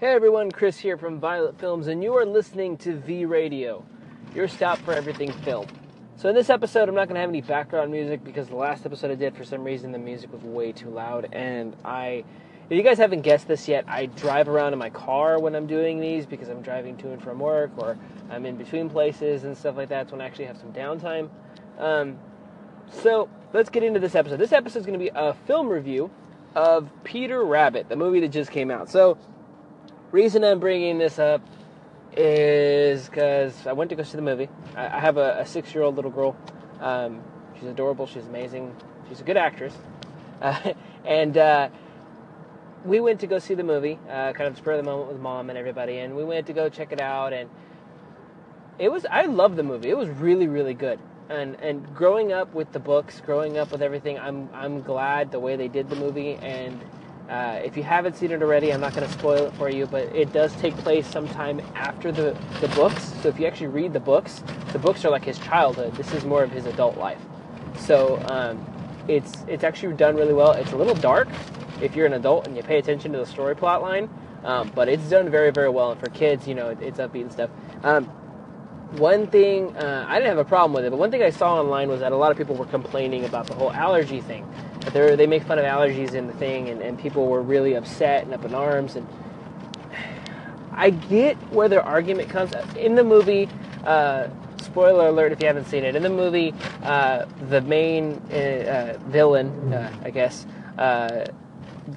Hey everyone, Chris here from Violet Films, and you are listening to V Radio, your stop for everything film. So, in this episode, I'm not going to have any background music because the last episode I did, for some reason, the music was way too loud. And I, if you guys haven't guessed this yet, I drive around in my car when I'm doing these because I'm driving to and from work or I'm in between places and stuff like that. When I actually have some downtime. Um, so, let's get into this episode. This episode is going to be a film review of Peter Rabbit, the movie that just came out. So, reason I'm bringing this up is because I went to go see the movie. I, I have a, a six year old little girl. Um, she's adorable. She's amazing. She's a good actress. Uh, and uh, we went to go see the movie, uh, kind of spur of the moment with mom and everybody. And we went to go check it out. And it was, I loved the movie. It was really, really good. And, and growing up with the books, growing up with everything, I'm, I'm glad the way they did the movie. And uh, if you haven't seen it already, I'm not going to spoil it for you, but it does take place sometime after the, the books. So if you actually read the books, the books are like his childhood. This is more of his adult life. So um, it's it's actually done really well. It's a little dark if you're an adult and you pay attention to the story plot line, um, but it's done very very well. And for kids, you know, it, it's upbeat and stuff. Um, one thing uh, I didn't have a problem with it, but one thing I saw online was that a lot of people were complaining about the whole allergy thing. That they they make fun of allergies in the thing, and, and people were really upset and up in arms. And I get where their argument comes in the movie. Uh, spoiler alert if you haven't seen it. In the movie, uh, the main uh, villain, uh, I guess, uh,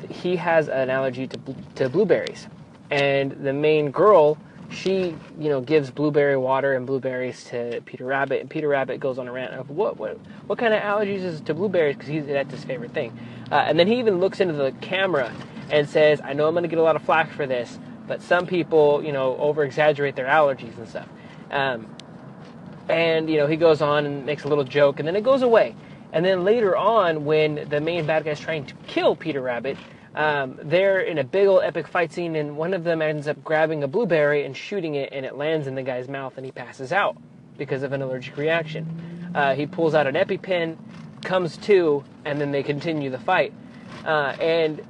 he has an allergy to to blueberries, and the main girl she, you know, gives blueberry water and blueberries to Peter Rabbit, and Peter Rabbit goes on a rant of what what what kind of allergies is to blueberries because he's that's his favorite thing, uh, and then he even looks into the camera and says, "I know I'm going to get a lot of flack for this, but some people, you know, over exaggerate their allergies and stuff." Um, and you know, he goes on and makes a little joke, and then it goes away. And then later on, when the main bad guy is trying to kill Peter Rabbit, um, they're in a big old epic fight scene, and one of them ends up grabbing a blueberry and shooting it, and it lands in the guy's mouth, and he passes out because of an allergic reaction. Uh, he pulls out an EpiPen, comes to, and then they continue the fight. Uh, and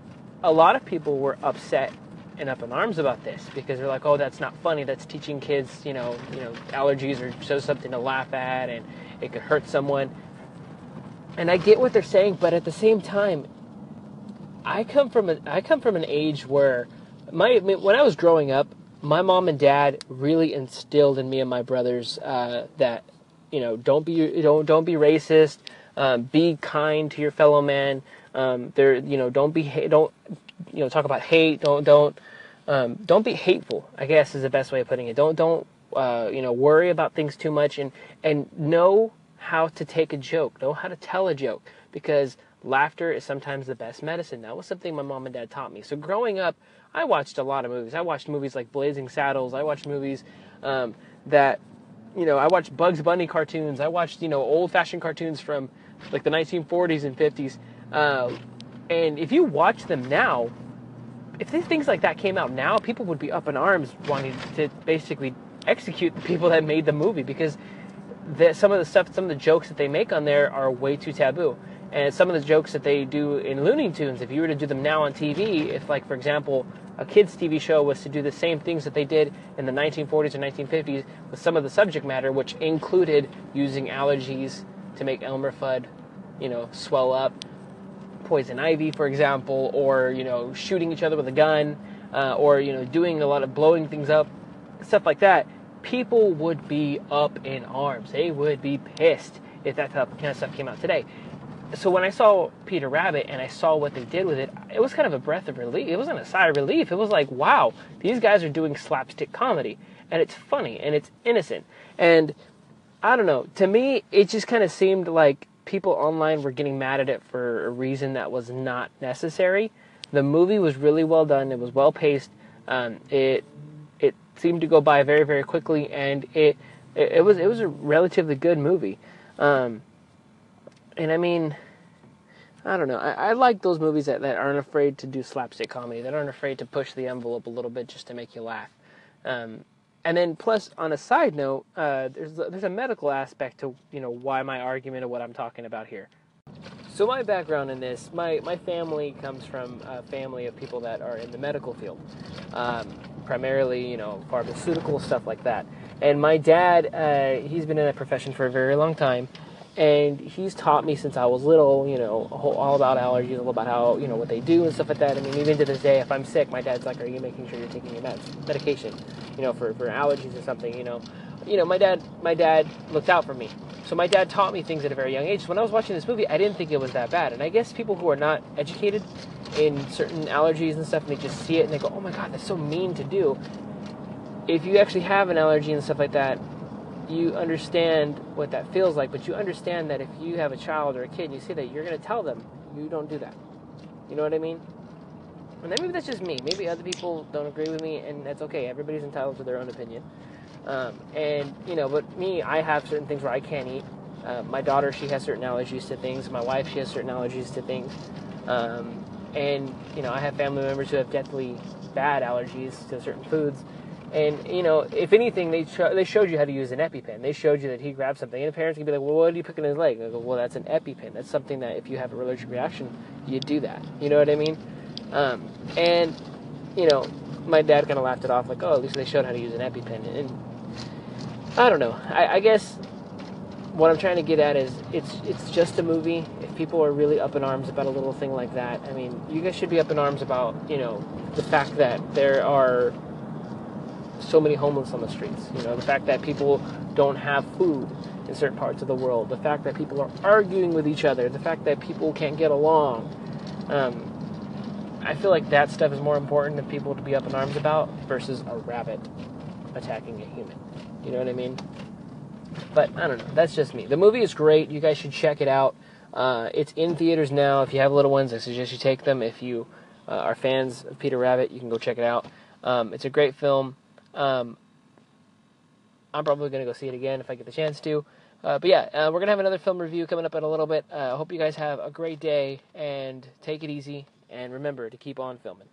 a lot of people were upset and up in arms about this because they're like, "Oh, that's not funny. That's teaching kids, you know, you know, allergies or just something to laugh at, and it could hurt someone." And I get what they're saying, but at the same time, I come from a, I come from an age where my when I was growing up, my mom and dad really instilled in me and my brothers uh, that you know don't be don't don't be racist, um, be kind to your fellow man. Um, there you know don't be don't you know talk about hate. Don't don't um, don't be hateful. I guess is the best way of putting it. Don't don't uh, you know worry about things too much and and know how to take a joke. Know how to tell a joke because laughter is sometimes the best medicine. That was something my mom and dad taught me. So growing up, I watched a lot of movies. I watched movies like Blazing Saddles. I watched movies um, that, you know, I watched Bugs Bunny cartoons. I watched, you know, old fashioned cartoons from like the 1940s and 50s. Uh, and if you watch them now, if things like that came out now, people would be up in arms wanting to basically execute the people that made the movie because the, some of the stuff, some of the jokes that they make on there are way too taboo. And some of the jokes that they do in Looney Tunes, if you were to do them now on TV, if, like, for example, a kids' TV show was to do the same things that they did in the 1940s or 1950s with some of the subject matter, which included using allergies to make Elmer Fudd, you know, swell up, poison ivy, for example, or, you know, shooting each other with a gun, uh, or, you know, doing a lot of blowing things up, stuff like that, people would be up in arms. They would be pissed if that kind of stuff came out today so when I saw Peter Rabbit and I saw what they did with it, it was kind of a breath of relief. It wasn't a sigh of relief. It was like, wow, these guys are doing slapstick comedy, and it's funny and it's innocent. And I don't know. To me, it just kind of seemed like people online were getting mad at it for a reason that was not necessary. The movie was really well done. It was well paced. Um, it it seemed to go by very very quickly, and it it, it was it was a relatively good movie. Um, and I mean, I don't know. I, I like those movies that, that aren't afraid to do slapstick comedy, that aren't afraid to push the envelope a little bit just to make you laugh. Um, and then, plus, on a side note, uh, there's there's a medical aspect to you know why my argument of what I'm talking about here. So my background in this, my, my family comes from a family of people that are in the medical field, um, primarily, you know, pharmaceutical stuff like that. And my dad, uh, he's been in that profession for a very long time, and he's taught me since I was little, you know, all about allergies, all about how, you know, what they do and stuff like that. I mean, even to this day, if I'm sick, my dad's like, "Are you making sure you're taking your meds, medication, you know, for, for allergies or something?" You know, you know, my dad, my dad looked out for me. So my dad taught me things at a very young age. So when I was watching this movie, I didn't think it was that bad. And I guess people who are not educated in certain allergies and stuff, and they just see it and they go, "Oh my god, that's so mean to do." If you actually have an allergy and stuff like that, you understand what that feels like. But you understand that if you have a child or a kid, and you see that, you're going to tell them, "You don't do that." You know what I mean? And then maybe that's just me. Maybe other people don't agree with me, and that's okay. Everybody's entitled to their own opinion. Um, and you know, but me, I have certain things where I can't eat. Uh, my daughter, she has certain allergies to things. My wife, she has certain allergies to things. Um, and you know, I have family members who have deathly bad allergies to certain foods. And you know, if anything, they cho- they showed you how to use an EpiPen. They showed you that he grabbed something, and the parents can be like, "Well, what are you picking his leg?" Go, "Well, that's an EpiPen. That's something that if you have a allergic reaction, you do that. You know what I mean?" Um, and you know, my dad kind of laughed it off, like, "Oh, at least they showed how to use an EpiPen." And I don't know. I, I guess what I'm trying to get at is it's it's just a movie. If people are really up in arms about a little thing like that, I mean, you guys should be up in arms about you know the fact that there are so many homeless on the streets. You know, the fact that people don't have food in certain parts of the world. The fact that people are arguing with each other. The fact that people can't get along. Um, I feel like that stuff is more important than people to be up in arms about versus a rabbit attacking a human. You know what I mean? But I don't know. That's just me. The movie is great. You guys should check it out. Uh, it's in theaters now. If you have little ones, I suggest you take them. If you uh, are fans of Peter Rabbit, you can go check it out. Um, it's a great film. Um, I'm probably going to go see it again if I get the chance to. Uh, but yeah, uh, we're going to have another film review coming up in a little bit. Uh, I hope you guys have a great day and take it easy. And remember to keep on filming.